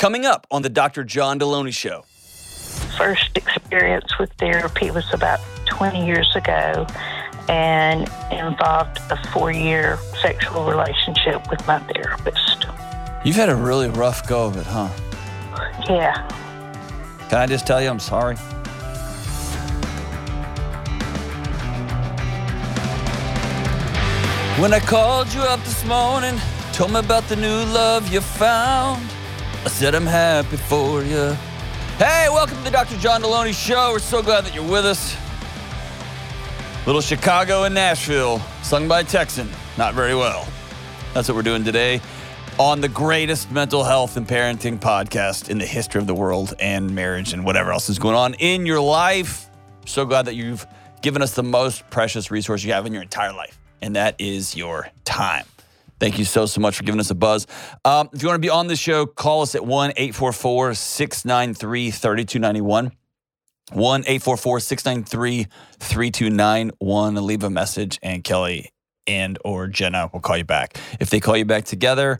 Coming up on the Dr. John Delony Show. First experience with therapy was about 20 years ago and involved a four year sexual relationship with my therapist. You've had a really rough go of it, huh? Yeah. Can I just tell you I'm sorry? When I called you up this morning, told me about the new love you found, I said I'm happy for you. Hey, welcome to the Dr. John Delony Show. We're so glad that you're with us. Little Chicago and Nashville, sung by a Texan. Not very well. That's what we're doing today on the greatest mental health and parenting podcast in the history of the world and marriage and whatever else is going on in your life. So glad that you've given us the most precious resource you have in your entire life, and that is your time. Thank you so, so much for giving us a buzz. Um, if you want to be on the show, call us at 1 844 693 3291. 1 844 693 3291. Leave a message, and Kelly and or Jenna will call you back. If they call you back together,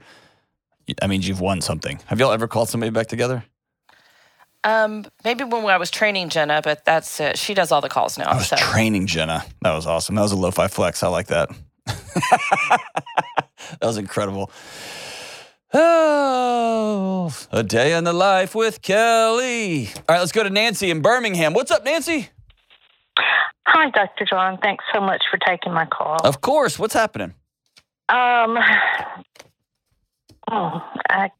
I mean, you've won something. Have y'all ever called somebody back together? Um, maybe when I was training Jenna, but that's it. She does all the calls now. I was so. training Jenna. That was awesome. That was a lo-fi flex. I like that. that was incredible. Oh, a day in the life with Kelly. All right, let's go to Nancy in Birmingham. What's up, Nancy? Hi, Dr. John. Thanks so much for taking my call. Of course. What's happening? Um, oh, I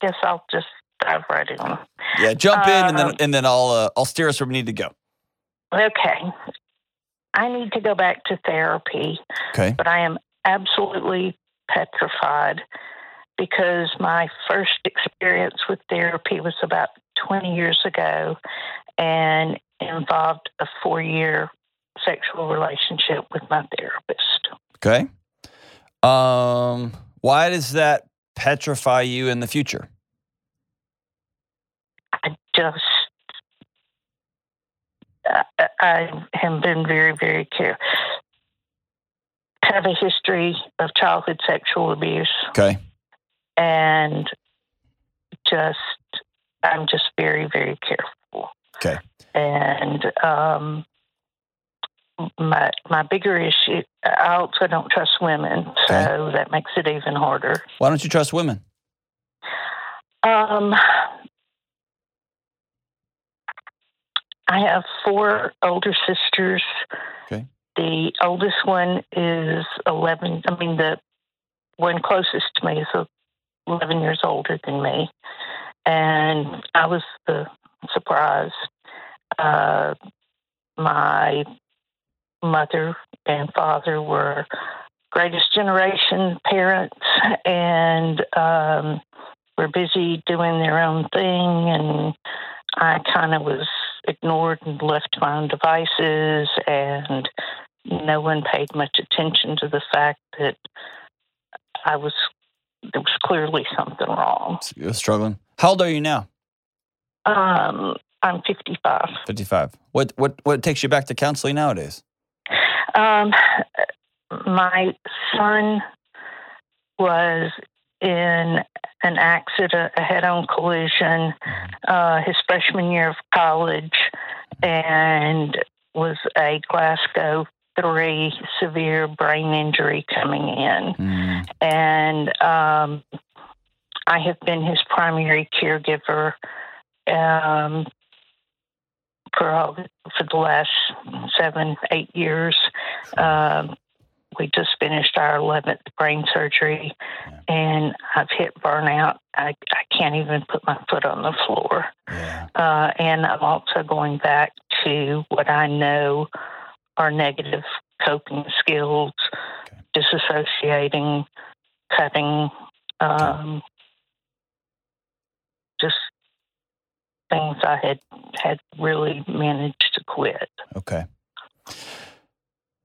guess I'll just dive right in. Yeah, jump in, and then Um, and then I'll uh, I'll steer us where we need to go. Okay. I need to go back to therapy, Okay. but I am absolutely petrified because my first experience with therapy was about 20 years ago and involved a four year sexual relationship with my therapist. Okay. Um, why does that petrify you in the future? I just, I, I have been very, very careful. Have a history of childhood sexual abuse. Okay. and just I'm just very very careful. Okay. And um, my my bigger issue, I also don't trust women, so Okay. that makes it even harder. Why don't you trust women? Um, I have four older sisters. Okay. The oldest one is 11. I mean, the one closest to me is 11 years older than me. And I was the surprise. Uh, my mother and father were greatest generation parents and um, were busy doing their own thing. And I kind of was ignored and left my own devices. And no one paid much attention to the fact that I was, there was clearly something wrong. You're struggling. How old are you now? Um, I'm 55. 55. What what what takes you back to counseling nowadays? Um, my son was in an accident, a head-on collision, uh, his freshman year of college, and was a Glasgow three severe brain injury coming in, Mm, and um, I have been his primary caregiver. Um, for all, for the last seven, eight years, um, we just finished our 11th brain surgery and I've hit burnout. I, I can't even put my foot on the floor. yeah. Uh, and I'm also going back to what I know are negative coping skills, Okay. disassociating, cutting, um, just things I had had really managed to quit. Okay.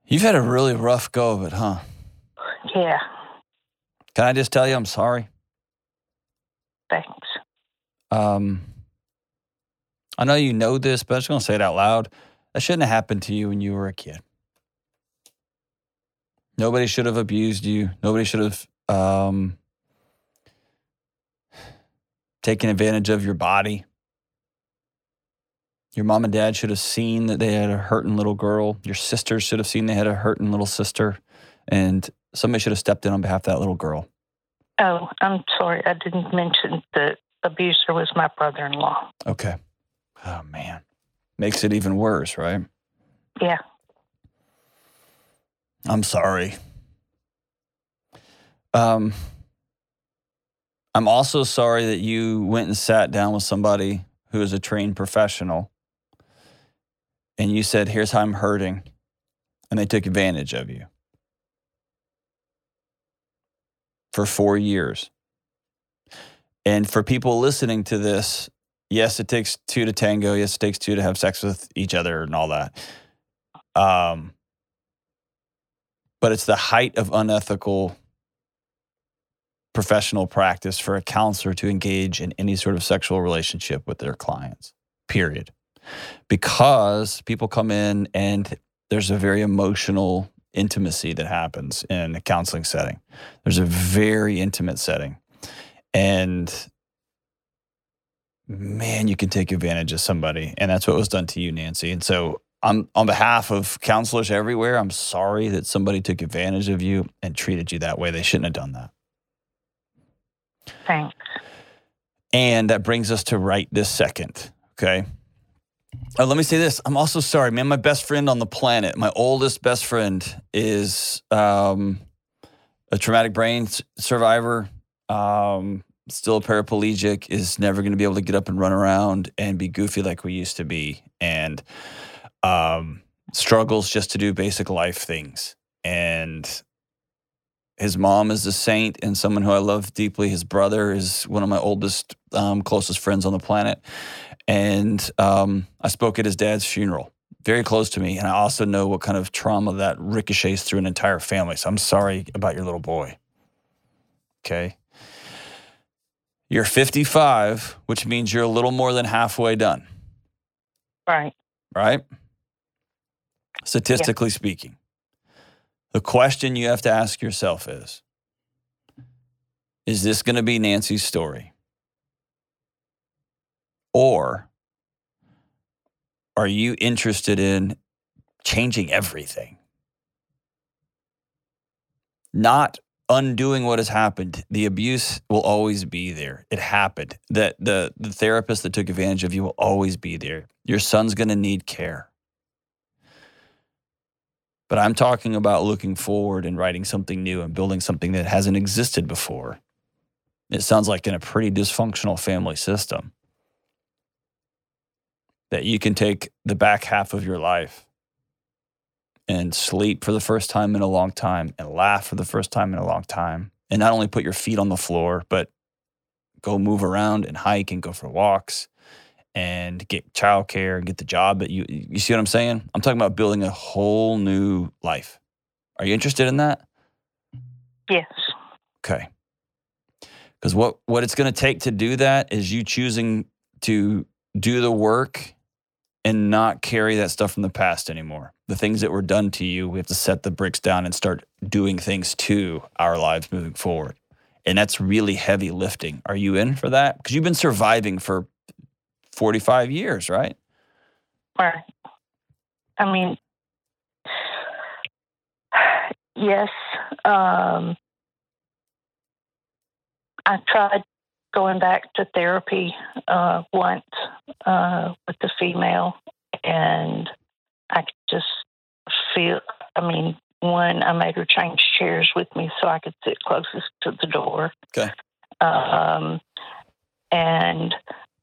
You've had a really rough go of it, huh? Yeah, Can I just tell you I'm sorry? thanks. Um, I know you know this, but I'm just going to say it out loud. That shouldn't have happened to you when you were a kid. Nobody should have abused you. Nobody should have um, taking advantage of your body. Your mom and dad should have seen that they had a hurting little girl. Your sisters should have seen they had a hurting little sister. And somebody should have stepped in on behalf of that little girl. Oh, I'm sorry. I didn't mention the abuser was my brother in law. Okay. Oh, man. Makes it even worse, right? Yeah. I'm sorry. Um, I'm also sorry that you went and sat down with somebody who is a trained professional and you said, Here's how I'm hurting. And they took advantage of you for four years. And for people listening to this, yes, it takes two to tango. Yes, it takes two to have sex with each other and all that. Um, but it's the height of unethical professional practice for a counselor to engage in any sort of sexual relationship with their clients, period. Because people come in and there's a very emotional intimacy that happens in a counseling setting. There's a very intimate setting. And man, you can take advantage of somebody. And that's what was done to you, Nancy. And so, I'm, on behalf of counselors everywhere, I'm sorry that somebody took advantage of you and treated you that way. They shouldn't have done that. Thanks. And that brings us to right this second. Okay. Uh, let me say this. I'm also sorry, man. My best friend on the planet, my oldest best friend, is um, a traumatic brain survivor, um, still a paraplegic, is never going to be able to get up and run around and be goofy like we used to be, and um, struggles just to do basic life things. And his mom is a saint and someone who I love deeply. His brother is one of my oldest, um, closest friends on the planet. And um, I spoke at his dad's funeral, very close to me. And I also know what kind of trauma that ricochets through an entire family. So I'm sorry about your little boy. Okay. You're 55, which means you're a little more than halfway done, Right. right? Statistically speaking. The question you have to ask yourself is Is this going to be Nancy's story? Or are you interested in changing everything? Not undoing what has happened. The abuse will always be there. It happened. That the, the therapist that took advantage of you will always be there. Your son's going to need care. But I'm talking about looking forward and writing something new and building something that hasn't existed before. It sounds like in a pretty dysfunctional family system that you can take the back half of your life and sleep for the first time in a long time and laugh for the first time in a long time and not only put your feet on the floor but go move around and hike and go for walks and get childcare and get the job that you you see what I'm saying? I'm talking about building a whole new life. Are you interested in that? Yes. Okay. Because what what it's going to take to do that is you choosing to do the work and not carry that stuff from the past anymore. The things that were done to you, we have to set the bricks down and start doing things to our lives moving forward. And that's really heavy lifting. Are you in for that? Because you've been surviving for 45 years, right? Right. I mean, yes. Um, I tried going back to therapy uh, once uh, with the female, and I just feel. I mean, one, I made her change chairs with me so I could sit closest to the door. Okay. Um, and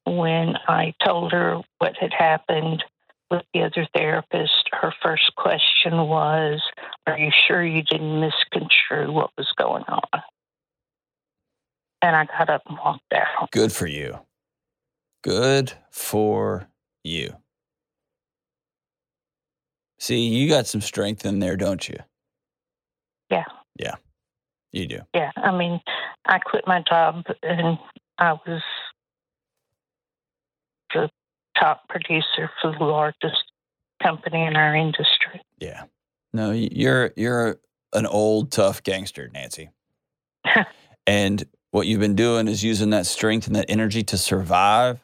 when I told her what had happened with the other therapist, her first question was, Are you sure you didn't misconstrue what was going on? And I got up and walked out. Good for you. Good for you. See, you got some strength in there, don't you? Yeah. Yeah, you do. Yeah. I mean, I quit my job and I was the top producer for the largest company in our industry. Yeah. No, you're you're an old tough gangster, Nancy. And what you've been doing is using that strength and that energy to survive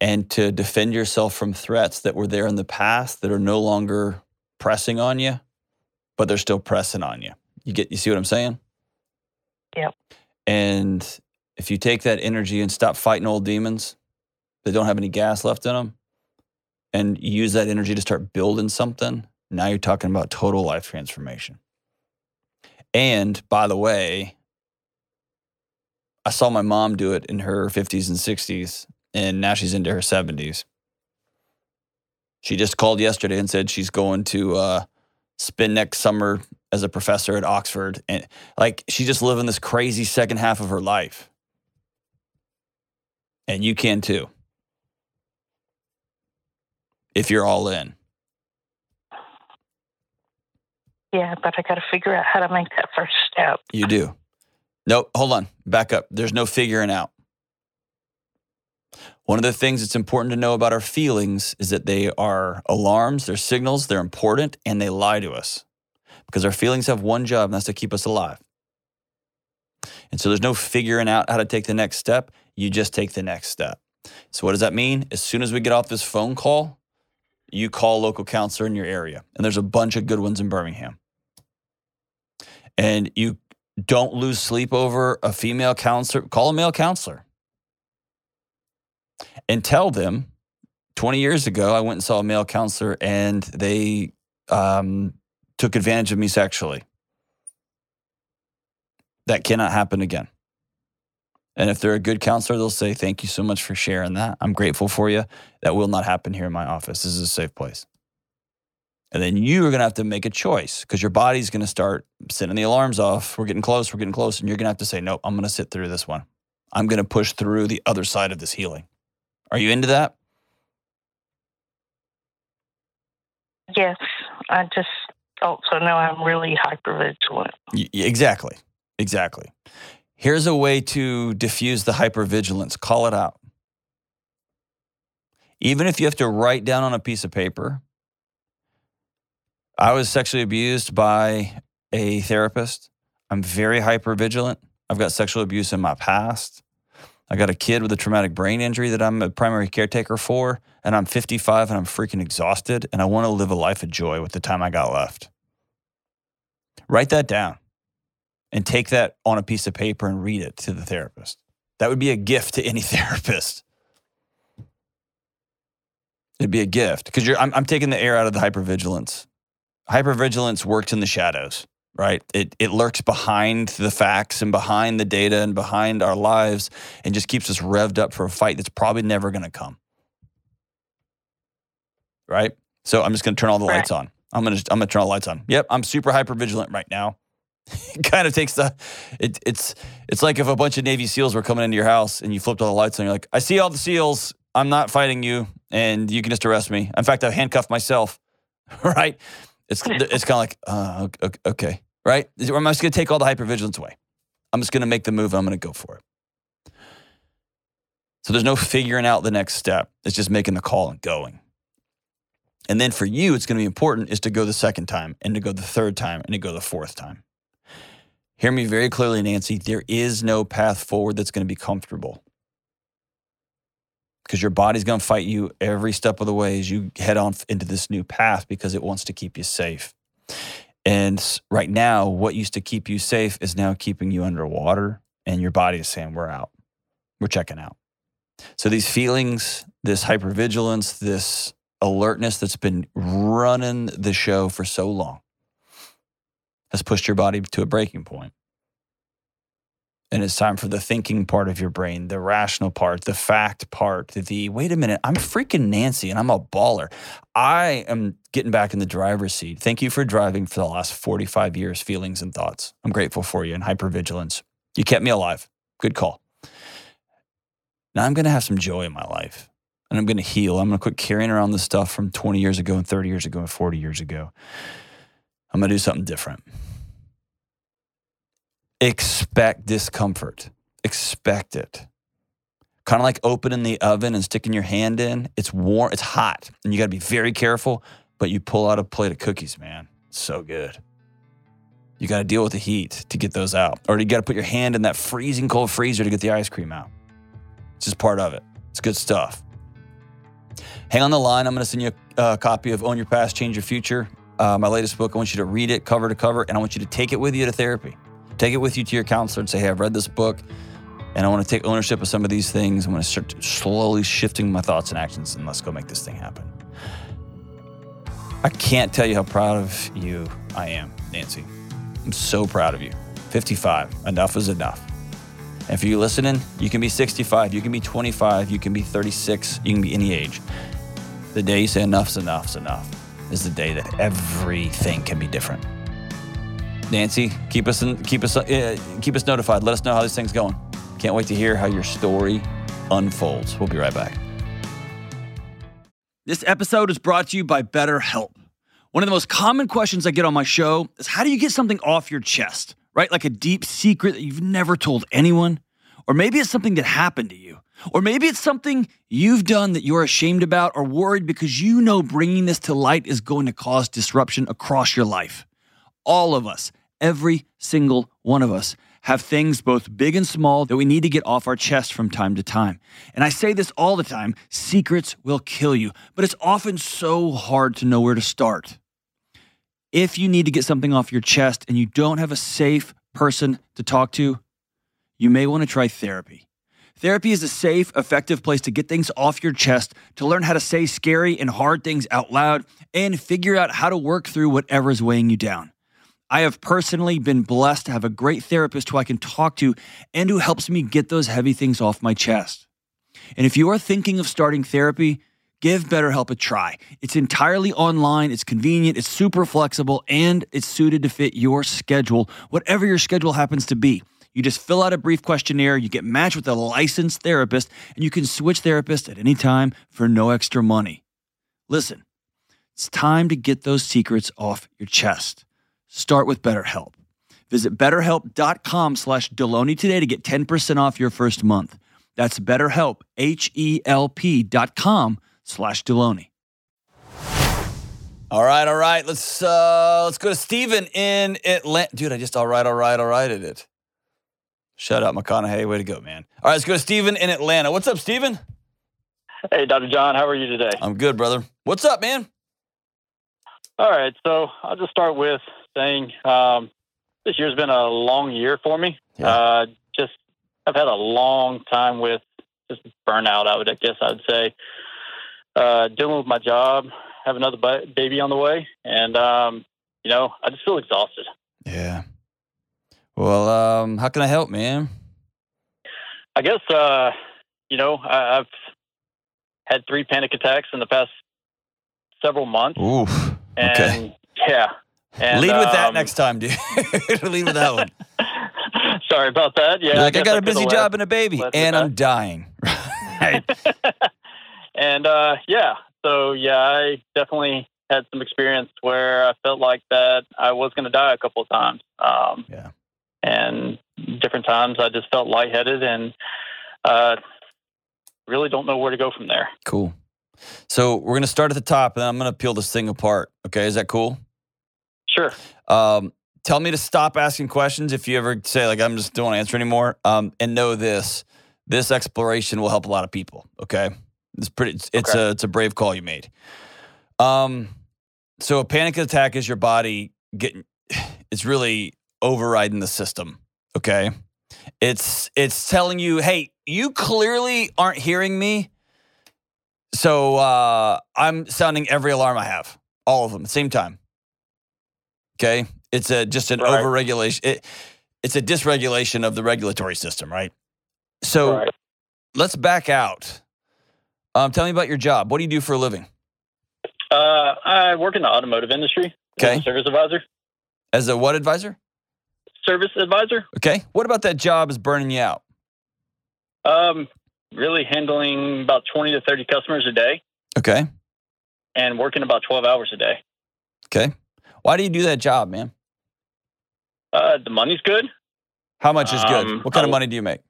and to defend yourself from threats that were there in the past that are no longer pressing on you, but they're still pressing on you. You get you see what I'm saying? Yep. And if you take that energy and stop fighting old demons that don't have any gas left in them and use that energy to start building something, now you're talking about total life transformation. And by the way, I saw my mom do it in her 50s and 60s, and now she's into her 70s. She just called yesterday and said she's going to uh, spend next summer as a professor at Oxford. And like, she's just living this crazy second half of her life. And you can too, if you're all in. Yeah, but I got to figure out how to make that first step. You do. No, hold on. Back up. There's no figuring out. One of the things that's important to know about our feelings is that they are alarms, they're signals, they're important, and they lie to us because our feelings have one job, and that's to keep us alive. And so there's no figuring out how to take the next step. You just take the next step. So, what does that mean? As soon as we get off this phone call, you call a local counselor in your area. And there's a bunch of good ones in Birmingham. And you don't lose sleep over a female counselor, call a male counselor and tell them 20 years ago, I went and saw a male counselor and they um, took advantage of me sexually. That cannot happen again. And if they're a good counselor, they'll say, Thank you so much for sharing that. I'm grateful for you. That will not happen here in my office. This is a safe place. And then you are going to have to make a choice because your body's going to start sending the alarms off. We're getting close. We're getting close. And you're going to have to say, Nope, I'm going to sit through this one. I'm going to push through the other side of this healing. Are you into that? Yes, I just also know I'm really hypervigilant. Y- exactly. Exactly. Here's a way to diffuse the hypervigilance call it out. Even if you have to write down on a piece of paper, I was sexually abused by a therapist. I'm very hyper vigilant. I've got sexual abuse in my past. I got a kid with a traumatic brain injury that I'm a primary caretaker for, and I'm 55 and I'm freaking exhausted, and I want to live a life of joy with the time I got left. Write that down and take that on a piece of paper and read it to the therapist. That would be a gift to any therapist. It'd be a gift because I'm, I'm taking the air out of the hypervigilance. Hypervigilance works in the shadows right? It, it lurks behind the facts and behind the data and behind our lives and just keeps us revved up for a fight that's probably never going to come. Right? So I'm just going to turn all the right. lights on. I'm going to I'm going to turn all the lights on. Yep, I'm super hyper vigilant right now. it kind of takes the it, it's it's like if a bunch of Navy SEALs were coming into your house and you flipped all the lights on. You're like, I see all the SEALs. I'm not fighting you, and you can just arrest me. In fact, I've handcuffed myself. right? It's it's kind of like, uh, okay, right? I'm just going to take all the hypervigilance away. I'm just going to make the move. I'm going to go for it. So there's no figuring out the next step. It's just making the call and going. And then for you, it's going to be important is to go the second time and to go the third time and to go the fourth time. Hear me very clearly, Nancy. There is no path forward that's going to be comfortable because your body's going to fight you every step of the way as you head on into this new path because it wants to keep you safe. And right now, what used to keep you safe is now keeping you underwater, and your body is saying, We're out. We're checking out. So these feelings, this hypervigilance, this alertness that's been running the show for so long has pushed your body to a breaking point. And it's time for the thinking part of your brain, the rational part, the fact part, the wait a minute, I'm freaking Nancy and I'm a baller. I am getting back in the driver's seat. Thank you for driving for the last 45 years, feelings and thoughts. I'm grateful for you and hypervigilance. You kept me alive. Good call. Now I'm going to have some joy in my life and I'm going to heal. I'm going to quit carrying around the stuff from 20 years ago and 30 years ago and 40 years ago. I'm going to do something different expect discomfort. Expect it. Kind of like opening the oven and sticking your hand in. It's warm, it's hot, and you got to be very careful, but you pull out a plate of cookies, man. so good. You got to deal with the heat to get those out, or you got to put your hand in that freezing cold freezer to get the ice cream out. It's just part of it. It's good stuff. Hang on the line. I'm going to send you a, a copy of Own Your Past, Change Your Future, uh, my latest book. I want you to read it cover to cover, and I want you to take it with you to therapy. Take it with you to your counselor and say, "Hey, I've read this book, and I want to take ownership of some of these things. I'm going to start slowly shifting my thoughts and actions, and let's go make this thing happen." I can't tell you how proud of you I am, Nancy. I'm so proud of you. 55. Enough is enough. And for you listening, you can be 65, you can be 25, you can be 36, you can be any age. The day you say enough's enough's enough is the day that everything can be different. Nancy, keep us in, keep us uh, keep us notified. Let us know how this thing's going. Can't wait to hear how your story unfolds. We'll be right back. This episode is brought to you by BetterHelp. One of the most common questions I get on my show is how do you get something off your chest, right? Like a deep secret that you've never told anyone? Or maybe it's something that happened to you. Or maybe it's something you've done that you're ashamed about or worried because you know bringing this to light is going to cause disruption across your life. All of us, every single one of us, have things both big and small that we need to get off our chest from time to time. And I say this all the time secrets will kill you, but it's often so hard to know where to start. If you need to get something off your chest and you don't have a safe person to talk to, you may want to try therapy. Therapy is a safe, effective place to get things off your chest, to learn how to say scary and hard things out loud, and figure out how to work through whatever is weighing you down. I have personally been blessed to have a great therapist who I can talk to and who helps me get those heavy things off my chest. And if you are thinking of starting therapy, give BetterHelp a try. It's entirely online, it's convenient, it's super flexible, and it's suited to fit your schedule, whatever your schedule happens to be. You just fill out a brief questionnaire, you get matched with a licensed therapist, and you can switch therapists at any time for no extra money. Listen, it's time to get those secrets off your chest. Start with BetterHelp. Visit betterhelp.com slash Delony today to get 10% off your first month. That's betterhelp, H-E-L-P dot com slash Delony. All right, all right. Let's uh let's go to Steven in Atlanta. Dude, I just all right, all right, all right at it. Shut up, McConaughey. Way to go, man. All right, let's go to Steven in Atlanta. What's up, Steven? Hey, Dr. John, how are you today? I'm good, brother. What's up, man? All right, so I'll just start with saying um, this year's been a long year for me. Yeah. Uh, just I've had a long time with just burnout. I would, I guess, I would say, uh, dealing with my job, have another ba- baby on the way, and um, you know, I just feel exhausted. Yeah. Well, um, how can I help, man? I guess uh, you know I, I've had three panic attacks in the past several months, Oof. and Okay. yeah. And, Lead with that um, next time, dude. Lead with that one. Sorry about that. Yeah, You're like, I, guess got a busy left. job and a baby, and. I'm dying. right. and uh, yeah, so yeah, I definitely had some experience where I felt like that I was going to die a couple of times. Um, Yeah. And different times I just felt lightheaded and uh, really don't know where to go from there. Cool. So we're gonna start at the top, and I'm gonna peel this thing apart. Okay, is that cool? Sure. Um, tell me to stop asking questions if you ever say like I'm just don't want to answer anymore. Um, and know this: this exploration will help a lot of people. Okay, it's pretty. It's, it's a it's a brave call you made. Um, so a panic attack is your body getting. It's really overriding the system. Okay, it's it's telling you, hey, you clearly aren't hearing me. So uh, I'm sounding every alarm I have, all of them at the same time. Okay, it's a just an Right. overregulation. It, it's a dysregulation of the regulatory system, right? So right. let's back out. Um, tell me about your job. What do you do for a living? Uh, I work in the automotive industry. as a Okay. Service advisor. As a what advisor? Service advisor. Okay. What about that job is burning you out? Um, really handling about 20 to 30 customers a day Okay. and working about 12 hours a day. Okay. Why do you do that job, man? Uh, the money's good. How much is good? Um, What kind of money do you make?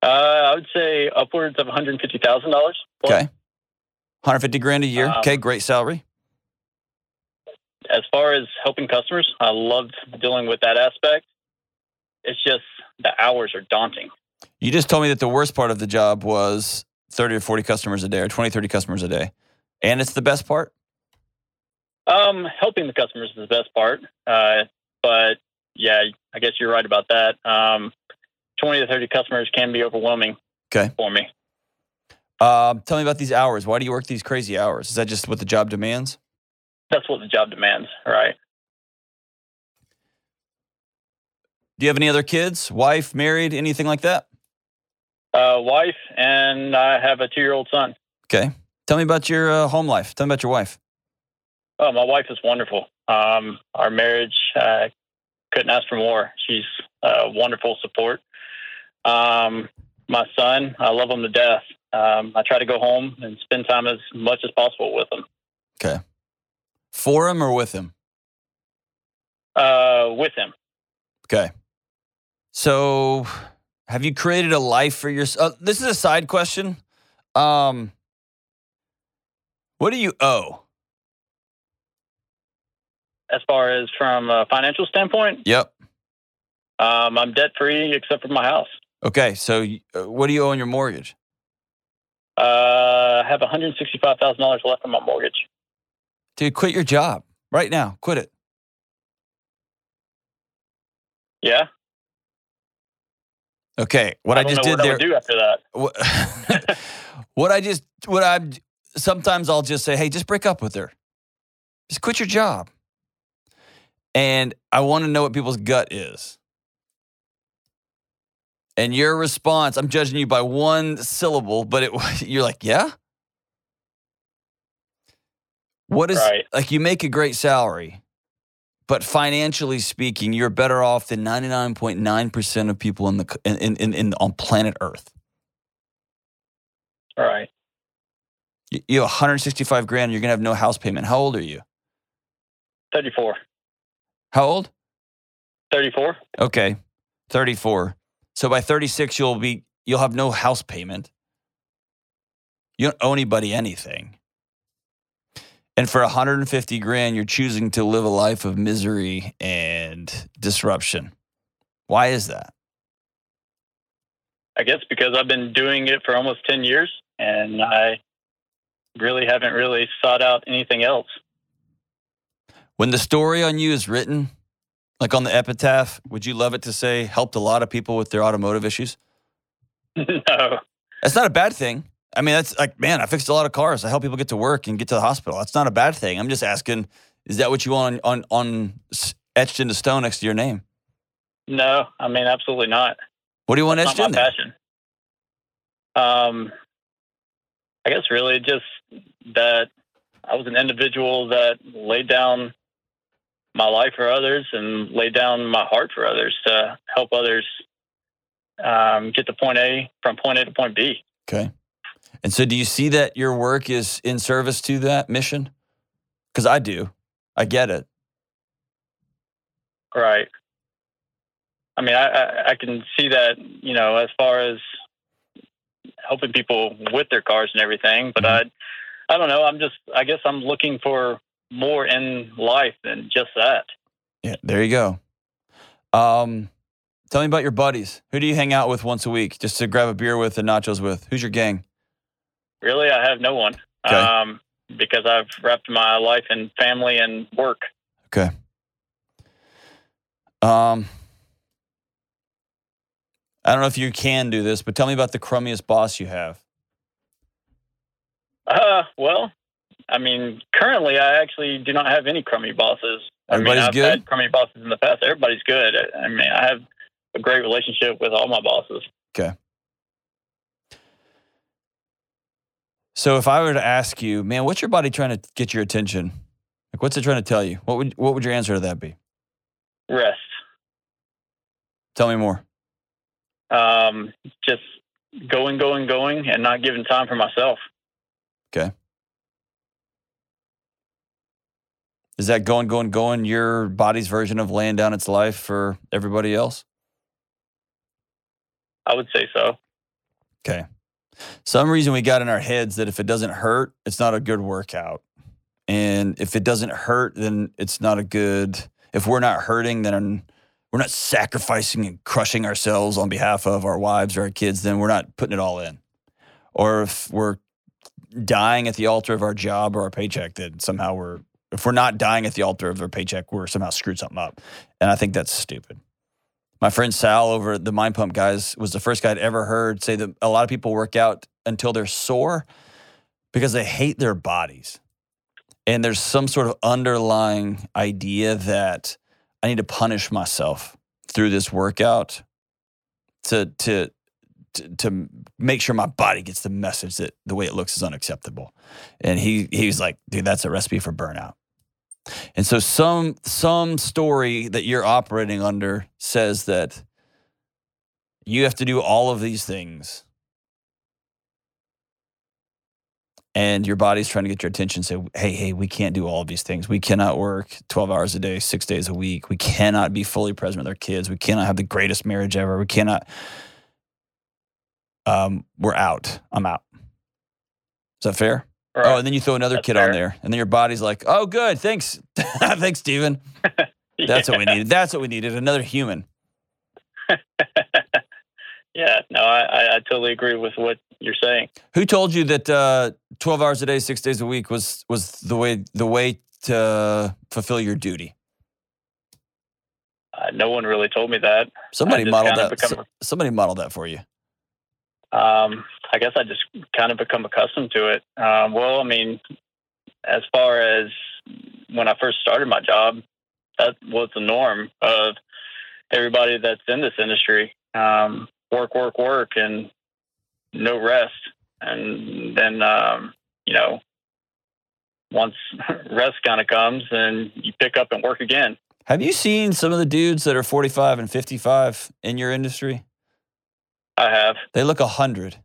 Uh, I would say upwards of $150,000. Okay. 150 grand a year. Um, okay, great salary. as far as helping customers, I loved dealing with that aspect. It's just the hours are daunting. You just told me that the worst part of the job was 30 or 40 customers a day or 20, 30 customers a day. And it's the best part? Um, helping the customers is the best part. Uh, but yeah, I guess you're right about that. Um, 20 to 30 customers can be overwhelming Okay. for me. Um, tell me about these hours. Why do you work these crazy hours? Is that just what the job demands? That's what the job demands, right? Do you have any other kids, wife, married, anything like that? Uh, wife, and I have a two year old son. Okay. Tell me about your uh, home life. Tell me about your wife. Oh, my wife is wonderful. Um, our marriage, uh, couldn't ask for more. She's uh, wonderful support. Um, my son, I love him to death. Um, I try to go home and spend time as much as possible with him. Okay. For him or with him? Uh, with him. Okay. So, have you created a life for yourself? Uh, this is a side question. Um, what do you owe? As far as from a financial standpoint, Yep. um, I'm debt free except for my house. Okay. So, uh, what do you owe on your mortgage? Uh, I have $165,000 left on my mortgage. Dude, quit your job right now. Quit it. Yeah. Okay. What I, don't just did what I there. do after that. what, what I just, what I'm, sometimes I'll just say, hey, just break up with her. Just quit your job. And I want to know what people's gut is. And your response, I'm judging you by one syllable, but it, you're like, yeah? What is, Right. like, you make a great salary, but financially speaking, you're better off than 99.9% of people in the, in, in, in, on planet Earth. All right. You you have 165 grand. You're gonna have no house payment. How old are you? 34. How old? 34. Okay, 34. So by 36, you'll be you'll have no house payment. You don't owe anybody anything. And for 150 grand, you're choosing to live a life of misery and disruption. Why is that? I guess because I've been doing it for almost 10 years and I really haven't really sought out anything else. When the story on you is written, like on the epitaph, would you love it to say helped a lot of people with their automotive issues? no. That's not a bad thing. I mean, that's like, man, I fixed a lot of cars. I help people get to work and get to the hospital. That's not a bad thing. I'm just asking, is that what you want on on, on etched into stone next to your name? No, I mean, absolutely not. What do you want It's etched in my there? passion. Um, I guess really just that I was an individual that laid down my life for others and lay down my heart for others to help others um, get to point A from point A to point B. Okay. And so, do you see that your work is in service to that mission? Because I do. I get it. Right. I mean, I, I, I can see that, you know, as far as helping people with their cars and everything, but I, I don't know. I'm just, I guess I'm looking for more in life than just that. Yeah. There you go. Um, tell me about your buddies. Who do you hang out with once a week, just to grab a beer with and nachos with? Who's your gang? Really, I have no one Okay. um, because I've wrapped my life in family and work. Okay. Um, I don't know if you can do this, but tell me about the crummiest boss you have. Uh, well, I mean, currently I actually do not have any crummy bosses. Everybody's I mean, I've good? had crummy bosses in the past. Everybody's good. I mean, I have a great relationship with all my bosses. Okay. So if I were to ask you, man, what's your body trying to get your attention? Like, what's it trying to tell you? What would what would your answer to that be? Rest. Tell me more. Um, just going, going, going, and not giving time for myself. Is that going, going, going your body's version of laying down its life for everybody else? I would say so. Okay. Some reason we got in our heads that if it doesn't hurt, it's not a good workout. And if it doesn't hurt, then it's not a good. If we're not hurting, then we're not sacrificing and crushing ourselves on behalf of our wives or our kids, then we're not putting it all in. Or if we're dying at the altar of our job or our paycheck, then somehow we're, if we're not dying at the altar of our paycheck, we're somehow screwed something up. And I think that's stupid. My friend Sal over at the Mind Pump guys was the first guy I'd ever heard say that a lot of people work out until they're sore because they hate their bodies. And there's some sort of underlying idea that I need to punish myself through this workout to to to, to make sure my body gets the message that the way it looks is unacceptable. And he he was like, dude, that's a recipe for burnout. And so some some story that you're operating under says that you have to do all of these things. And your body's trying to get your attention say hey hey we can't do all of these things. We cannot work 12 hours a day six days a week. We cannot be fully present with our kids. We cannot have the greatest marriage ever. We cannot um, we're out. I'm out. Is that fair Right. oh and then you throw another That's kid fair. on there and then your body's like oh good thanks thanks steven that's what we needed that's what we needed another human yeah, no, I, I, totally agree with what you're saying. who told you that uh, 12 hours a day six days a week was was the way the way to fulfill your duty Uh, no one really told me that. Somebody modeled that. become- somebody modeled that for you. Um, I guess I just kind of become accustomed to it. Um, well, I mean, as far as when I first started my job, that was the norm of everybody that's in this industry. Um, work, work, work, and no rest. And then, um, you know, once rest kind of comes, then you pick up and work again. Have you seen some of the dudes that are 45 and 55 in your industry? I have. They look 100.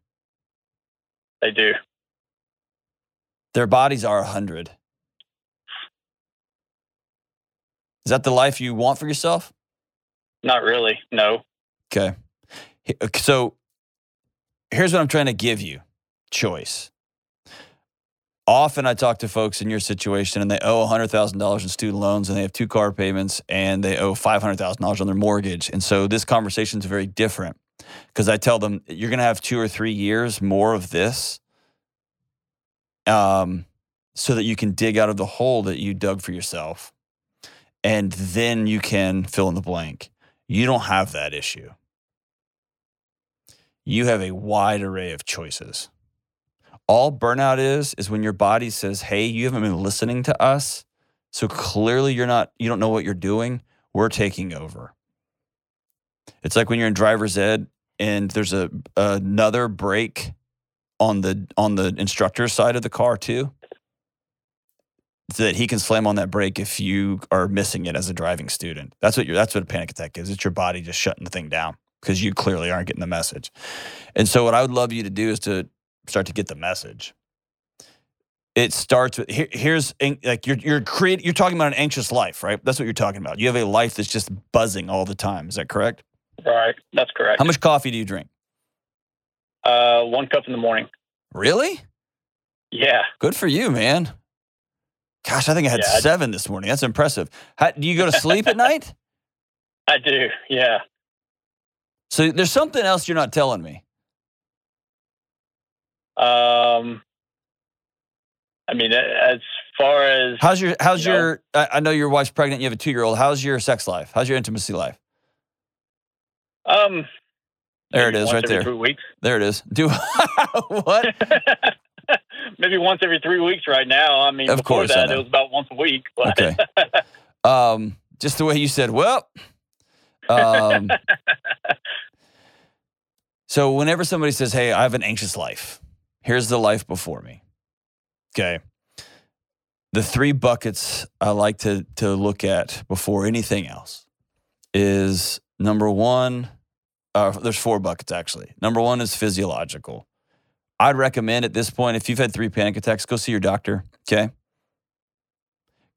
They do. Their bodies are a 100. Is that the life you want for yourself? Not really. No. Okay. Uh, so here's what I'm trying to give you choice. Often I talk to folks in your situation and they owe $100,000 in student loans and they have two car payments and they owe $500,000 on their mortgage. And so this conversation is very different because I tell them you're going to have two or three years more of this um, so that you can dig out of the hole that you dug for yourself. And then you can fill in the blank. You don't have that issue you have a wide array of choices. All burnout is is when your body says, "Hey, you haven't been listening to us, so clearly you're not you don't know what you're doing. We're taking over." It's like when you're in driver's ed and there's a another brake on the on the instructor's side of the car too. So that he can slam on that brake if you are missing it as a driving student. That's what you that's what a panic attack is. It's your body just shutting the thing down because you clearly aren't getting the message. And so, what I would love you to do is to start to get the message. It starts with here, here's like you're you're create you're talking about an anxious life, right? That's what you're talking about. You have a life that's just buzzing all the time. Is that correct? Right. That's correct. How much coffee do you drink? Uh, one cup in the morning. Really? Yeah. Good for you, man. Gosh, I think I had Yeah, I- seven this morning. That's impressive. How, do you go to sleep at night? I do. Yeah. So there's something else you're not telling me. Um, I mean, as far as How's your how's You your I, I know your wife's pregnant, you have a 2-year-old. How's your sex life? How's your intimacy life? Um, There it is, right there. Three weeks. There it is. Do what? maybe once every three weeks right now. I mean, Of before course, that it was about once a week. But Okay. Um, just the way you said, well. Um, so whenever somebody says, "Hey, I have an anxious life. Here's the life before me." Okay. The three buckets I like to to look at before anything else is number one. Uh, there's four buckets actually. Number one is physiological. I'd recommend at this point, if you've had three panic attacks, go see your doctor. Okay.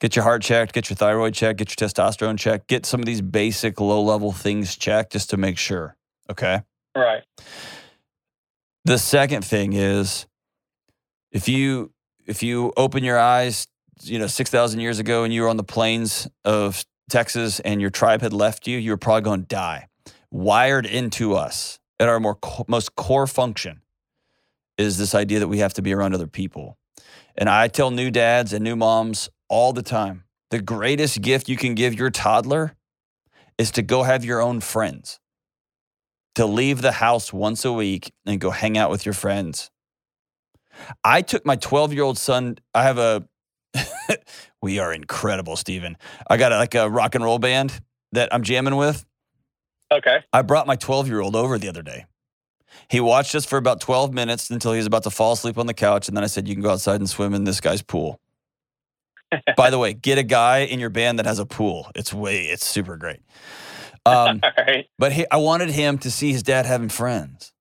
Get your heart checked, get your thyroid checked, get your testosterone checked, get some of these basic low level things checked just to make sure. Okay. right. The second thing is if you if you open your eyes you know, 6,000 years ago and you were on the plains of Texas and your tribe had left you, you were probably going to die. Wired into us at our more most core function is this idea that we have to be around other people. And I tell new dads and new moms all the time the greatest gift you can give your toddler is to go have your own friends, to leave the house once a week and go hang out with your friends. I took my 12 year old son, I have a, we are incredible, Stephen. I got like a rock and roll band that I'm jamming with. Okay. I brought my 12 year old over the other day. He watched us for about 12 minutes until he was about to fall asleep on the couch. And then I said, You can go outside and swim in this guy's pool. By the way, get a guy in your band that has a pool. It's way, it's super great. Um, right. but he, I wanted him to see his dad having friends.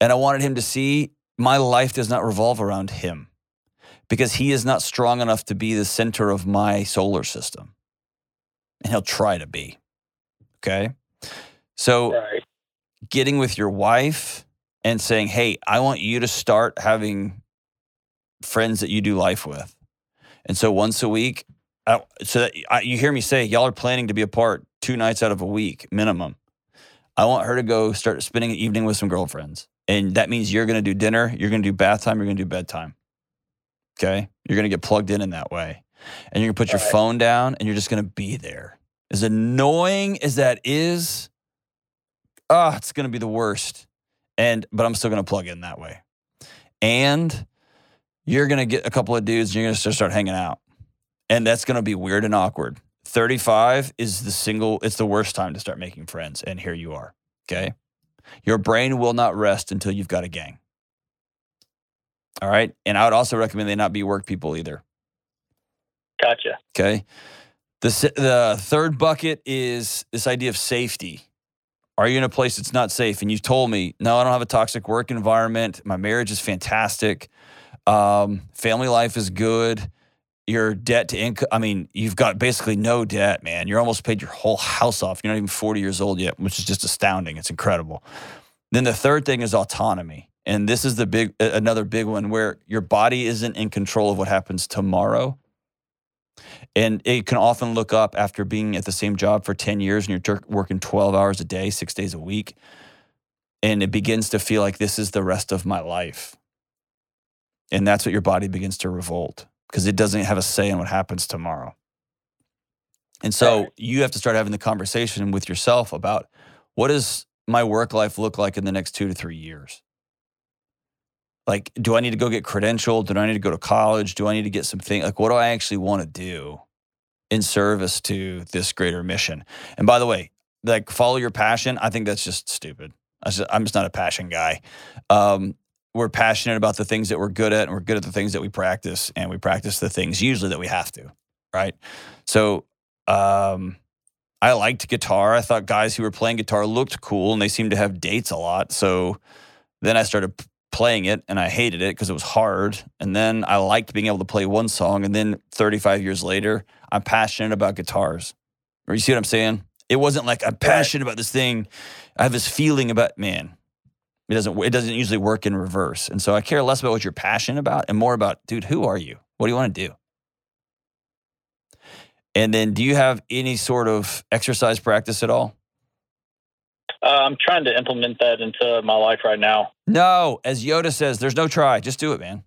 And I wanted him to see my life does not revolve around him because he is not strong enough to be the center of my solar system. And he'll try to be. Okay. So, Right. getting with your wife and saying, Hey, I want you to start having friends that you do life with. And so once a week, I, so that I, you hear me say, y'all are planning to be apart two nights out of a week minimum. I want her to go start spending an evening with some girlfriends. And that means you're going to do dinner, you're going to do bath time, you're going to do bedtime. Okay. You're going to get plugged in in that way. And you're going to put your Right. phone down and you're just going to be there. As annoying as that is, ah, it's going to be the worst. And, but I'm still going to plug in that way. And you're going to get a couple of dudes and you're going to start hanging out. And that's going to be weird and awkward. 35 is the single, it's the worst time to start making friends. And here you are. Okay. Your brain will not rest until you've got a gang. All right. And I would also recommend they not be work people either. Gotcha. Okay. The, the third bucket is this idea of safety. Are you in a place that's not safe? And you've told me, no, I don't have a toxic work environment. My marriage is fantastic. Um, family life is good. Your debt to income, I mean, you've got basically no debt, man. You're almost paid your whole house off. You're not even 40 years old yet, which is just astounding. It's incredible. Then the third thing is autonomy. And this is the big, another big one where your body isn't in control of what happens tomorrow. And it can often look up after being at the same job for 10 years and you're working 12 hours a day, six days a week. And it begins to feel like this is the rest of my life. And that's what your body begins to revolt because it doesn't have a say in what happens tomorrow. And so you have to start having the conversation with yourself about what does my work life look like in the next two to three years? Like, do I need to go get credentialed? Do I need to go to college? Do I need to get something? Like, what do I actually want to do in service to this greater mission? And by the way, like, follow your passion. I think that's just stupid. I'm just not a passion guy. Um, we're passionate about the things that we're good at, and we're good at the things that we practice, and we practice the things usually that we have to, right? So, um, I liked guitar. I thought guys who were playing guitar looked cool, and they seemed to have dates a lot. So then I started playing it, and I hated it because it was hard. And then I liked being able to play one song, and then 35 years later, I'm passionate about guitars. Or you see what I'm saying? It wasn't like I'm passionate about this thing. I have this feeling about man. It doesn't. It doesn't usually work in reverse. And so I care less about what you're passionate about and more about, dude, who are you? What do you want to do? And then, do you have any sort of exercise practice at all? Uh, I'm trying to implement that into my life right now. No, as Yoda says, there's no try. Just do it, man.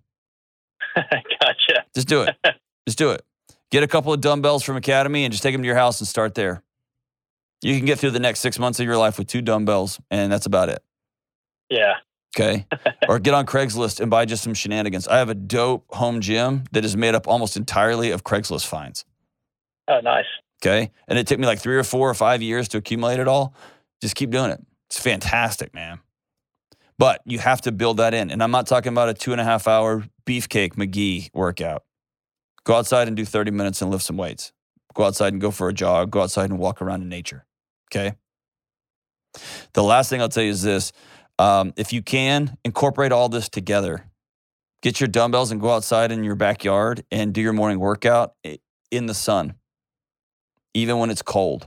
gotcha. Just do it. just do it. Get a couple of dumbbells from Academy and just take them to your house and start there. You can get through the next six months of your life with two dumbbells, and that's about it. Yeah. Okay. or get on Craigslist and buy just some shenanigans. I have a dope home gym that is made up almost entirely of Craigslist finds. Oh, nice. Okay. And it took me like three or four or five years to accumulate it all. Just keep doing it. It's fantastic, man. But you have to build that in. And I'm not talking about a two and a half hour beefcake McGee workout. Go outside and do 30 minutes and lift some weights. Go outside and go for a jog. Go outside and walk around in nature. Okay. The last thing I'll tell you is this um, if you can, incorporate all this together. Get your dumbbells and go outside in your backyard and do your morning workout in the sun even when it's cold.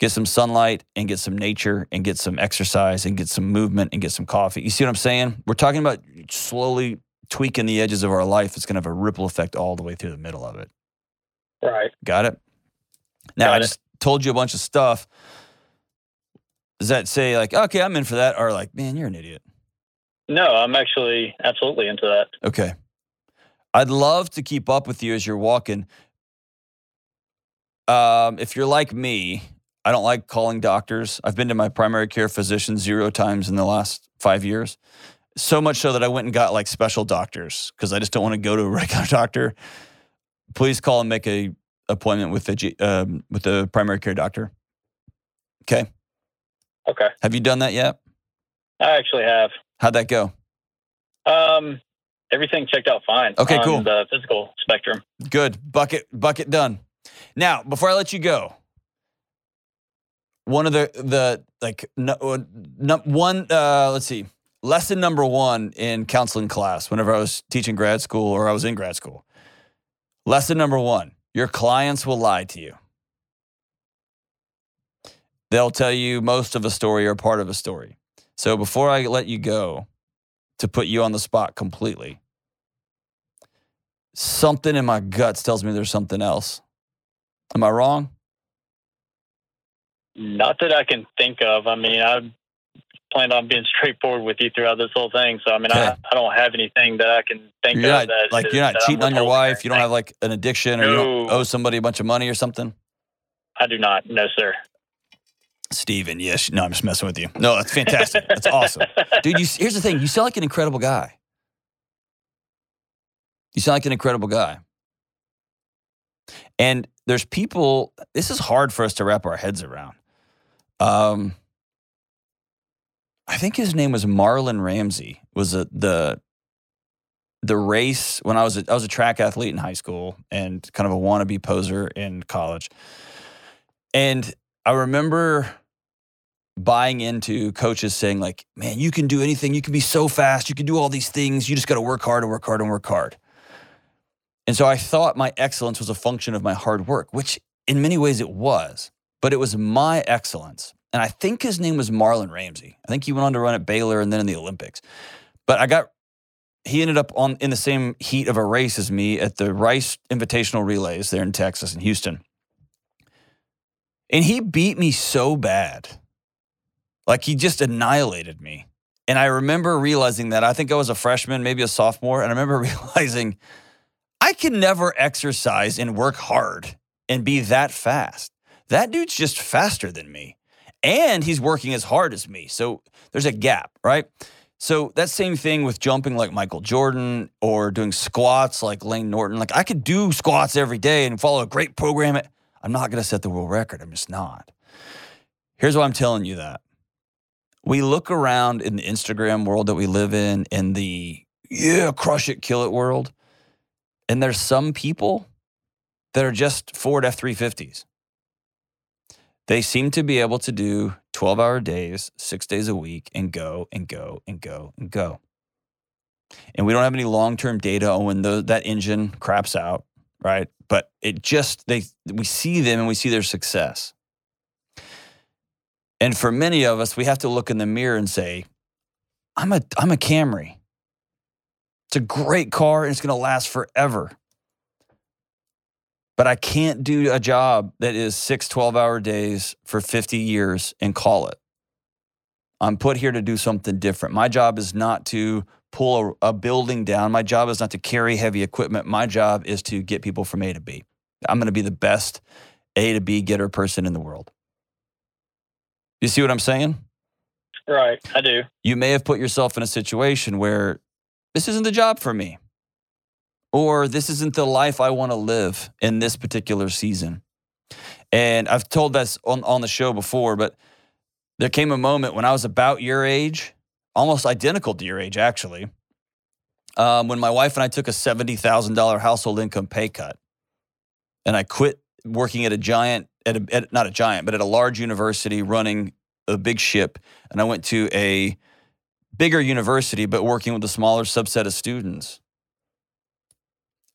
Get some sunlight and get some nature and get some exercise and get some movement and get some coffee. You see what I'm saying? We're talking about slowly tweaking the edges of our life, it's going to have a ripple effect all the way through the middle of it. Right. Got it? Now, Got I it. just told you a bunch of stuff. Does that say, like, okay, I'm in for that? Or like, man, you're an idiot? No, I'm actually absolutely into that. Okay. I'd love to keep up with you as you're walking. Um, if you're like me, I don't like calling doctors. I've been to my primary care physician zero times in the last five years. So much so that I went and got like special doctors because I just don't want to go to a regular doctor. Please call and make a appointment with the G- um, with the primary care doctor. Okay. Okay. Have you done that yet? I actually have. How'd that go? Um, everything checked out fine. Okay, on cool. The physical spectrum. Good. Bucket bucket done. Now, before I let you go, one of the the like no, uh, no, one uh let's see. Lesson number 1 in counseling class whenever I was teaching grad school or I was in grad school. Lesson number 1, your clients will lie to you. They'll tell you most of a story or part of a story. So before I let you go to put you on the spot completely, something in my guts tells me there's something else. Am I wrong? Not that I can think of. I mean, I planned on being straightforward with you throughout this whole thing. So I mean, Okay. I, I don't have anything that I can think You're of. not that like is- you're not cheating on your wife. You don't have like an addiction, or you don't owe somebody a bunch of money or something. I do not. No, sir. Steven, yes. No, I'm just messing with you. No, that's fantastic. That's awesome, dude. You here's the thing. You sound like an incredible guy. You sound like an incredible guy. And there's people. This is hard for us to wrap our heads around. Um, I think his name was Marlon Ramsey. Was the the race when I was a, I was a track athlete in high school and kind of a wannabe poser in college. And I remember buying into coaches saying like, "Man, you can do anything. You can be so fast. You can do all these things. You just got to work hard and work hard and work hard." And so I thought my excellence was a function of my hard work, which in many ways it was, but it was my excellence. And I think his name was Marlon Ramsey. I think he went on to run at Baylor and then in the Olympics. But I got he ended up on in the same heat of a race as me at the Rice Invitational Relays there in Texas in Houston. And he beat me so bad. Like he just annihilated me. And I remember realizing that I think I was a freshman, maybe a sophomore, and I remember realizing I can never exercise and work hard and be that fast. That dude's just faster than me. And he's working as hard as me. So there's a gap, right? So that same thing with jumping like Michael Jordan or doing squats like Layne Norton. Like I could do squats every day and follow a great program. I'm not going to set the world record. I'm just not. Here's why I'm telling you that. We look around in the Instagram world that we live in, in the yeah, crush it, kill it world. And there's some people that are just Ford F 350s. They seem to be able to do 12 hour days, six days a week, and go and go and go and go. And we don't have any long term data on when the, that engine craps out, right? But it just, they, we see them and we see their success. And for many of us, we have to look in the mirror and say, I'm a, I'm a Camry. It's a great car and it's going to last forever. But I can't do a job that is six 12 hour days for 50 years and call it. I'm put here to do something different. My job is not to pull a, a building down. My job is not to carry heavy equipment. My job is to get people from A to B. I'm going to be the best A to B getter person in the world. You see what I'm saying? Right. I do. you may have put yourself in a situation where this isn't the job for me, or this isn't the life I want to live in this particular season. And I've told this on, on the show before, but there came a moment when I was about your age, almost identical to your age, actually, um, when my wife and I took a $70,000 household income pay cut. And I quit working at a giant, at, a, at not a giant, but at a large university running a big ship. And I went to a bigger university, but working with a smaller subset of students.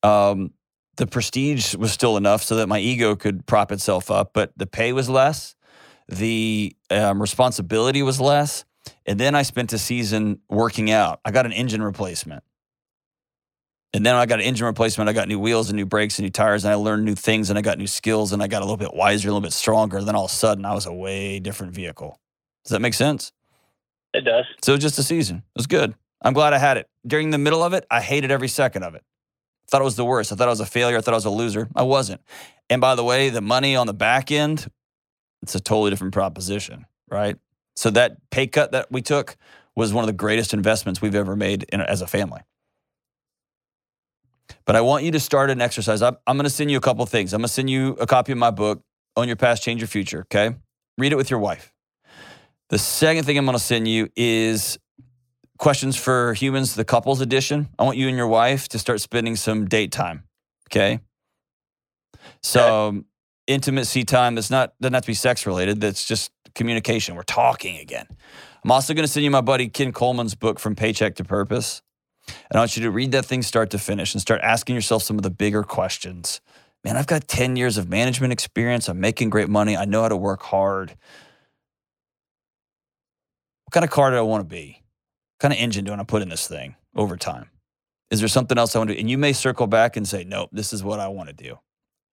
Um, the prestige was still enough so that my ego could prop itself up, but the pay was less, the um, responsibility was less. And then I spent a season working out. I got an engine replacement. And then I got an engine replacement. I got new wheels and new brakes and new tires, and I learned new things and I got new skills and I got a little bit wiser, a little bit stronger. Then all of a sudden, I was a way different vehicle. Does that make sense? It does. So just a season. It was good. I'm glad I had it. During the middle of it, I hated every second of it. I thought it was the worst. I thought I was a failure. I thought I was a loser. I wasn't. And by the way, the money on the back end, it's a totally different proposition, right? So that pay cut that we took was one of the greatest investments we've ever made in, as a family. But I want you to start an exercise. I'm, I'm going to send you a couple things. I'm going to send you a copy of my book, Own Your Past, Change Your Future. Okay. Read it with your wife. The second thing I'm going to send you is questions for humans, the couples edition. I want you and your wife to start spending some date time. Okay. So, um, intimacy time that's not, doesn't have to be sex related, that's just communication. We're talking again. I'm also going to send you my buddy Ken Coleman's book, From Paycheck to Purpose. And I want you to read that thing start to finish and start asking yourself some of the bigger questions. Man, I've got 10 years of management experience. I'm making great money. I know how to work hard. What kind of car do I want to be? Kind of engine do I want to put in this thing over time? Is there something else I want to do? And you may circle back and say, nope, this is what I want to do.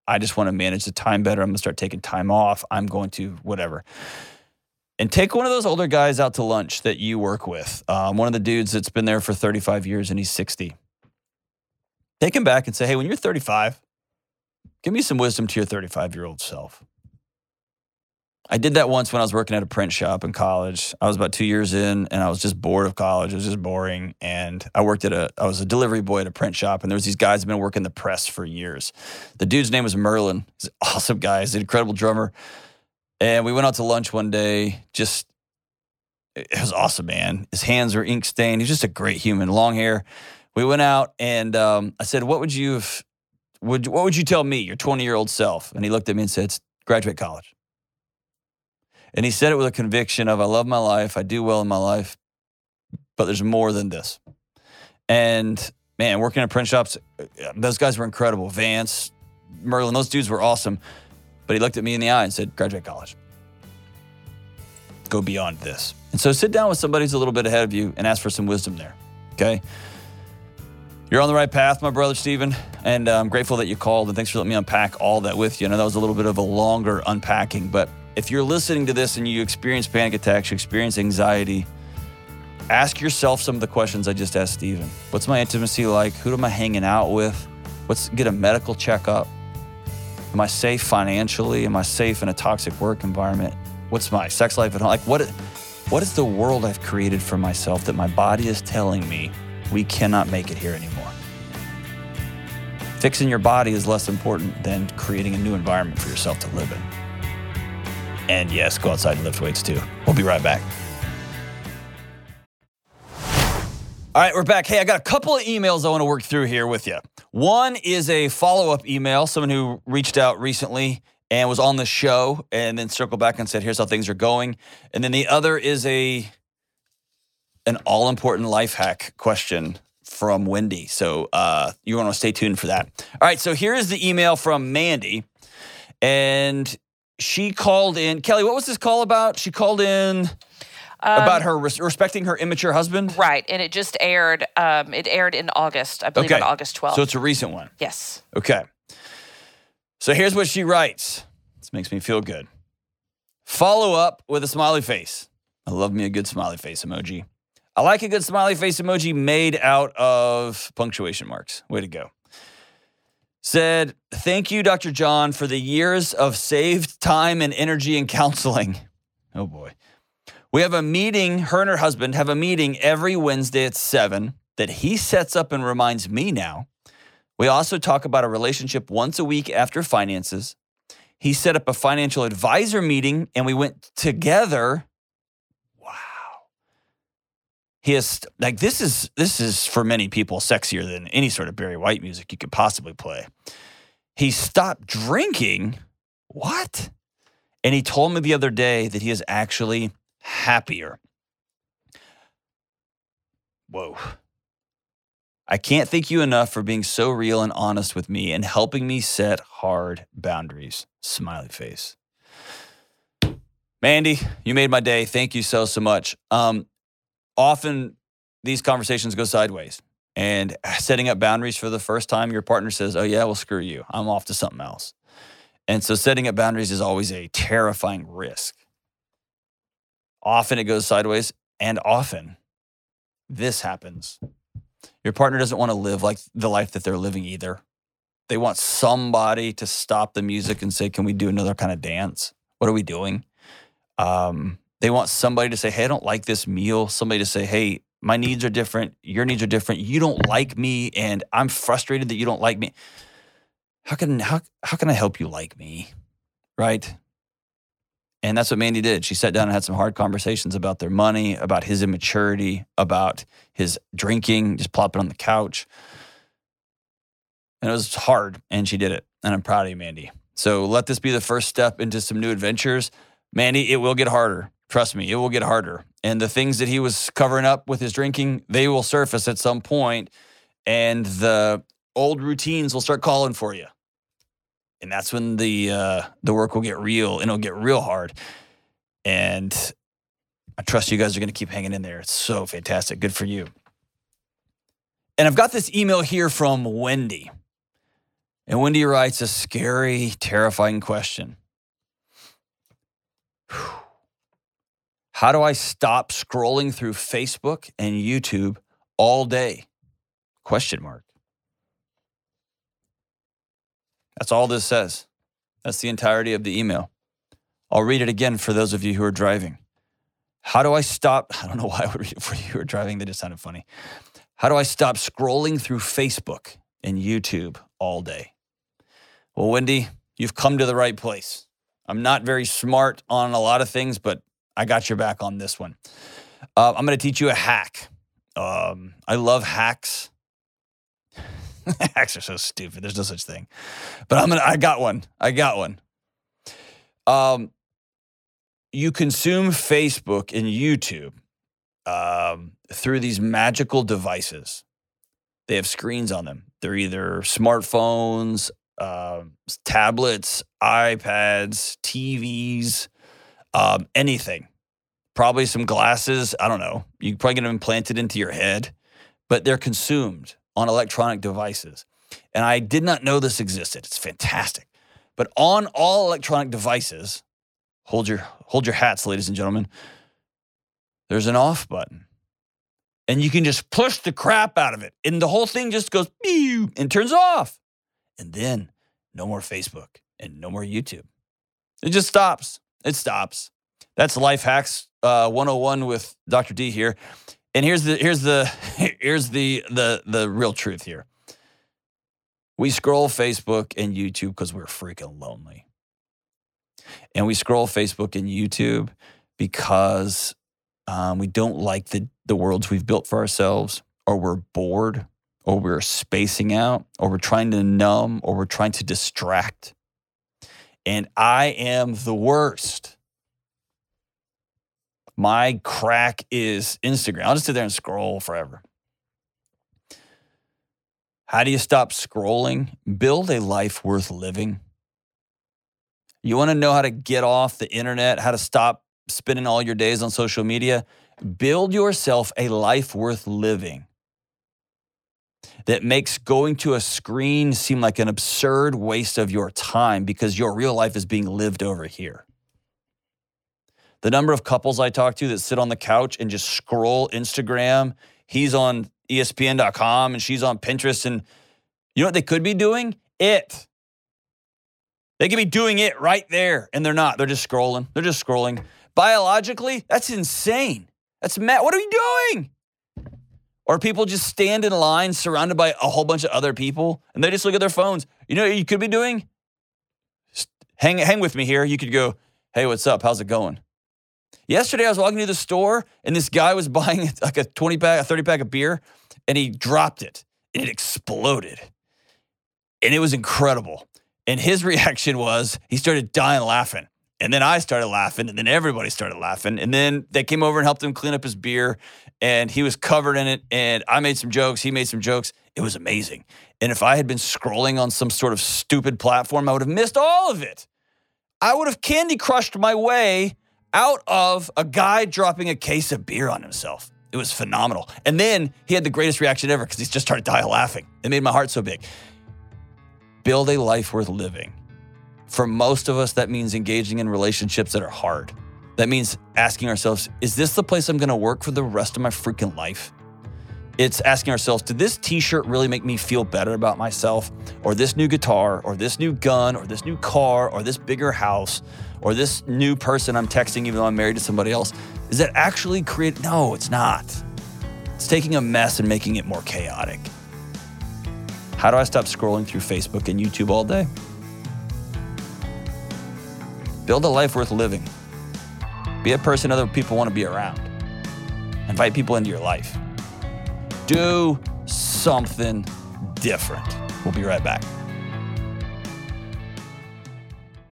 I just want to manage the time better. I'm going to start taking time off. I'm going to whatever and take one of those older guys out to lunch that you work with. Um, one of the dudes that's been there for 35 years and he's 60. Take him back and say, hey, when you're 35, give me some wisdom to your 35 year old self. I did that once when I was working at a print shop in college. I was about two years in and I was just bored of college. It was just boring. And I worked at a, I was a delivery boy at a print shop and there was these guys that been working the press for years. The dude's name was Merlin. He's an awesome guy. He's an incredible drummer. And we went out to lunch one day. Just, it was awesome, man. His hands were ink stained. He's just a great human, long hair. We went out and um, I said, What would you have, would, what would you tell me, your 20 year old self? And he looked at me and said, Graduate college. And he said it with a conviction of, I love my life. I do well in my life, but there's more than this. And man, working at print shops, those guys were incredible. Vance, Merlin, those dudes were awesome. But he looked at me in the eye and said, graduate college. Go beyond this. And so sit down with somebody who's a little bit ahead of you and ask for some wisdom there. Okay? You're on the right path, my brother Stephen, and uh, I'm grateful that you called and thanks for letting me unpack all that with you. I know that was a little bit of a longer unpacking, but if you're listening to this and you experience panic attacks, you experience anxiety, ask yourself some of the questions I just asked Stephen. What's my intimacy like? Who am I hanging out with? Let's get a medical checkup. Am I safe financially? Am I safe in a toxic work environment? What's my sex life at home? Like, what, what is the world I've created for myself that my body is telling me we cannot make it here anymore? Fixing your body is less important than creating a new environment for yourself to live in. And yes, go outside and lift weights too. We'll be right back. All right, we're back. Hey, I got a couple of emails I want to work through here with you. One is a follow up email, someone who reached out recently and was on the show and then circled back and said, here's how things are going. And then the other is a an all important life hack question from Wendy. So uh, you want to stay tuned for that. All right, so here is the email from Mandy. And she called in. Kelly, what was this call about? She called in um, about her res- respecting her immature husband. Right, and it just aired. Um, it aired in August, I believe, Okay. on August twelfth. So it's a recent one. yes. Okay. So here's what she writes. This makes me feel good. Follow up with a smiley face. I love me a good smiley face emoji. I like a good smiley face emoji made out of punctuation marks. Way to go. Said, Thank you, Dr. John, for the years of saved time and energy and counseling. Oh boy. We have a meeting, her and her husband have a meeting every Wednesday at 7 that he sets up and reminds me now. We also talk about a relationship once a week after finances. He set up a financial advisor meeting and we went together. He has like this is this is for many people sexier than any sort of Barry White music you could possibly play. He stopped drinking. What? And he told me the other day that he is actually happier. Whoa. I can't thank you enough for being so real and honest with me and helping me set hard boundaries. Smiley face. Mandy, you made my day. Thank you so, so much. Um, often these conversations go sideways. and setting up boundaries for the first time, your partner says, Oh, yeah, well, screw you. I'm off to something else. And so setting up boundaries is always a terrifying risk. Often it goes sideways, and often this happens. Your partner doesn't want to live like the life that they're living either. They want somebody to stop the music and say, Can we do another kind of dance? What are we doing? Um, they want somebody to say, Hey, I don't like this meal. Somebody to say, Hey, my needs are different. Your needs are different. You don't like me, and I'm frustrated that you don't like me. How can how how can I help you like me? Right? And that's what Mandy did. She sat down and had some hard conversations about their money, about his immaturity, about his drinking, just plopping on the couch. And it was hard, and she did it. And I'm proud of you, Mandy. So let this be the first step into some new adventures. Mandy, it will get harder. Trust me, it will get harder. And the things that he was covering up with his drinking, they will surface at some point, and the old routines will start calling for you. And that's when the uh, the work will get real, and it'll get real hard. And I trust you guys are going to keep hanging in there. It's so fantastic. Good for you. And I've got this email here from Wendy. And Wendy writes a scary, terrifying question. How do I stop scrolling through Facebook and YouTube all day? Question mark. That's all this says. That's the entirety of the email. I'll read it again for those of you who are driving. How do I stop? I don't know why I would read it for you who are driving. They just sounded funny. How do I stop scrolling through Facebook and YouTube all day? Well, Wendy, you've come to the right place. I'm not very smart on a lot of things, but I got your back on this one. Uh, I'm going to teach you a hack. Um, I love hacks. hacks are so stupid. There's no such thing. But I'm gonna. I got one. I got one. Um, you consume Facebook and YouTube um, through these magical devices. They have screens on them. They're either smartphones, uh, tablets, iPads, TVs, um, anything. Probably some glasses. I don't know. You probably get them implanted into your head, but they're consumed on electronic devices. And I did not know this existed. It's fantastic. But on all electronic devices, hold your hold your hats, ladies and gentlemen. There's an off button. And you can just push the crap out of it. And the whole thing just goes and turns off. And then no more Facebook and no more YouTube. It just stops. It stops. That's life hacks uh, 101 with Dr. D here. And here's the here's the here's the the the real truth here. We scroll Facebook and YouTube because we're freaking lonely. And we scroll Facebook and YouTube because um, we don't like the, the worlds we've built for ourselves, or we're bored, or we're spacing out, or we're trying to numb, or we're trying to distract. And I am the worst. My crack is Instagram. I'll just sit there and scroll forever. How do you stop scrolling? Build a life worth living. You want to know how to get off the internet, how to stop spending all your days on social media? Build yourself a life worth living that makes going to a screen seem like an absurd waste of your time because your real life is being lived over here. The number of couples I talk to that sit on the couch and just scroll Instagram, he's on ESPN.com and she's on Pinterest. And you know what they could be doing? It. They could be doing it right there, and they're not. They're just scrolling. They're just scrolling. Biologically, that's insane. That's mad. What are we doing? Or people just stand in line surrounded by a whole bunch of other people and they just look at their phones. You know you could be doing? Hang, hang with me here. You could go, hey, what's up? How's it going? Yesterday, I was walking to the store and this guy was buying like a 20 pack, a 30 pack of beer, and he dropped it and it exploded. And it was incredible. And his reaction was he started dying laughing. And then I started laughing, and then everybody started laughing. And then they came over and helped him clean up his beer, and he was covered in it. And I made some jokes, he made some jokes. It was amazing. And if I had been scrolling on some sort of stupid platform, I would have missed all of it. I would have candy crushed my way out of a guy dropping a case of beer on himself. It was phenomenal. And then he had the greatest reaction ever because he just started dying laughing. It made my heart so big. Build a life worth living. For most of us, that means engaging in relationships that are hard. That means asking ourselves, is this the place I'm going to work for the rest of my freaking life? It's asking ourselves, did this t shirt really make me feel better about myself? Or this new guitar, or this new gun, or this new car, or this bigger house, or this new person I'm texting even though I'm married to somebody else? Is that actually create? No, it's not. It's taking a mess and making it more chaotic. How do I stop scrolling through Facebook and YouTube all day? Build a life worth living. Be a person other people want to be around. Invite people into your life. Do something different. We'll be right back.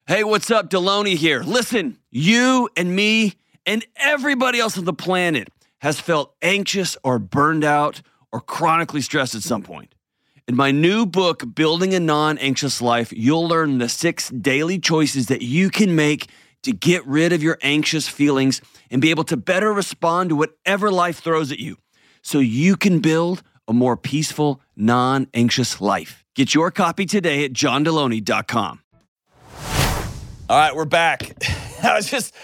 Hey, what's up? Delony here. Listen, you and me and everybody else on the planet has felt anxious or burned out or chronically stressed at some point. In my new book, Building a Non Anxious Life, you'll learn the six daily choices that you can make to get rid of your anxious feelings and be able to better respond to whatever life throws at you so you can build a more peaceful, non anxious life. Get your copy today at johndelony.com. All right, we're back. I was just,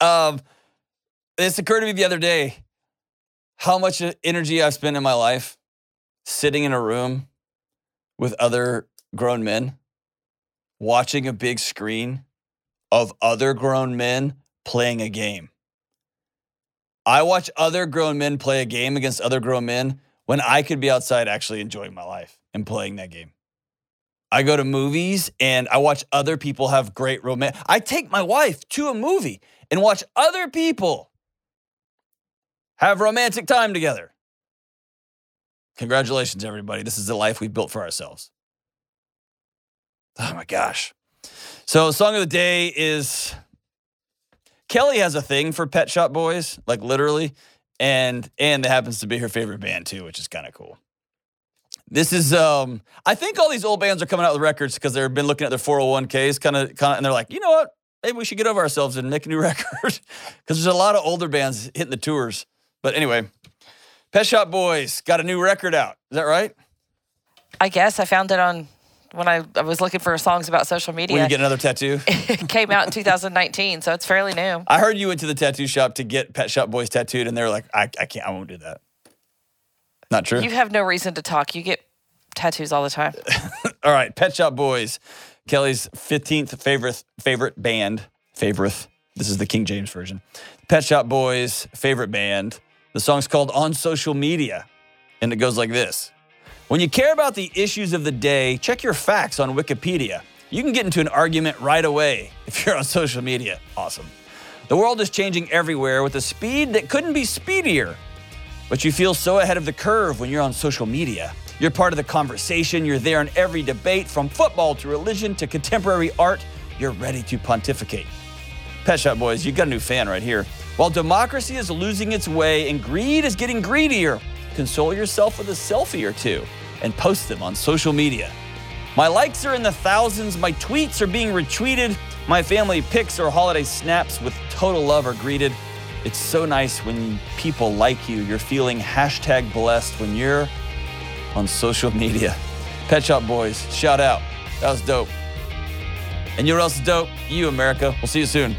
um, this occurred to me the other day how much energy I've spent in my life sitting in a room with other grown men, watching a big screen of other grown men playing a game. I watch other grown men play a game against other grown men when I could be outside actually enjoying my life and playing that game. I go to movies and I watch other people have great romance. I take my wife to a movie and watch other people have romantic time together. Congratulations, everybody. This is the life we built for ourselves. Oh my gosh. So, song of the day is Kelly has a thing for Pet Shop Boys, like literally, and and that happens to be her favorite band too, which is kind of cool. This is um I think all these old bands are coming out with records because they've been looking at their 401ks kind of kind of and they're like, "You know what? Maybe we should get over ourselves and make a new record." Cuz there's a lot of older bands hitting the tours. But anyway, Pet Shop Boys got a new record out. Is that right? I guess I found it on when I, I was looking for songs about social media. Will you get another tattoo? it came out in 2019, so it's fairly new. I heard you went to the tattoo shop to get Pet Shop Boys tattooed, and they were like, I, I can't, I won't do that. Not true. You have no reason to talk. You get tattoos all the time. All right, Pet Shop Boys, Kelly's 15th favorite favorite band. Favorite. This is the King James version. Pet Shop Boys, favorite band. The song's called On Social Media, and it goes like this. When you care about the issues of the day, check your facts on Wikipedia. You can get into an argument right away if you're on social media. Awesome. The world is changing everywhere with a speed that couldn't be speedier. But you feel so ahead of the curve when you're on social media. You're part of the conversation, you're there in every debate, from football to religion to contemporary art. You're ready to pontificate. Pet Shop Boys, you got a new fan right here. While democracy is losing its way and greed is getting greedier, console yourself with a selfie or two and post them on social media. My likes are in the thousands, my tweets are being retweeted, my family pics or holiday snaps with total love are greeted. It's so nice when people like you. You're feeling hashtag blessed when you're on social media. Pet Shop Boys, shout out. That was dope. And you're is dope? You, America. We'll see you soon.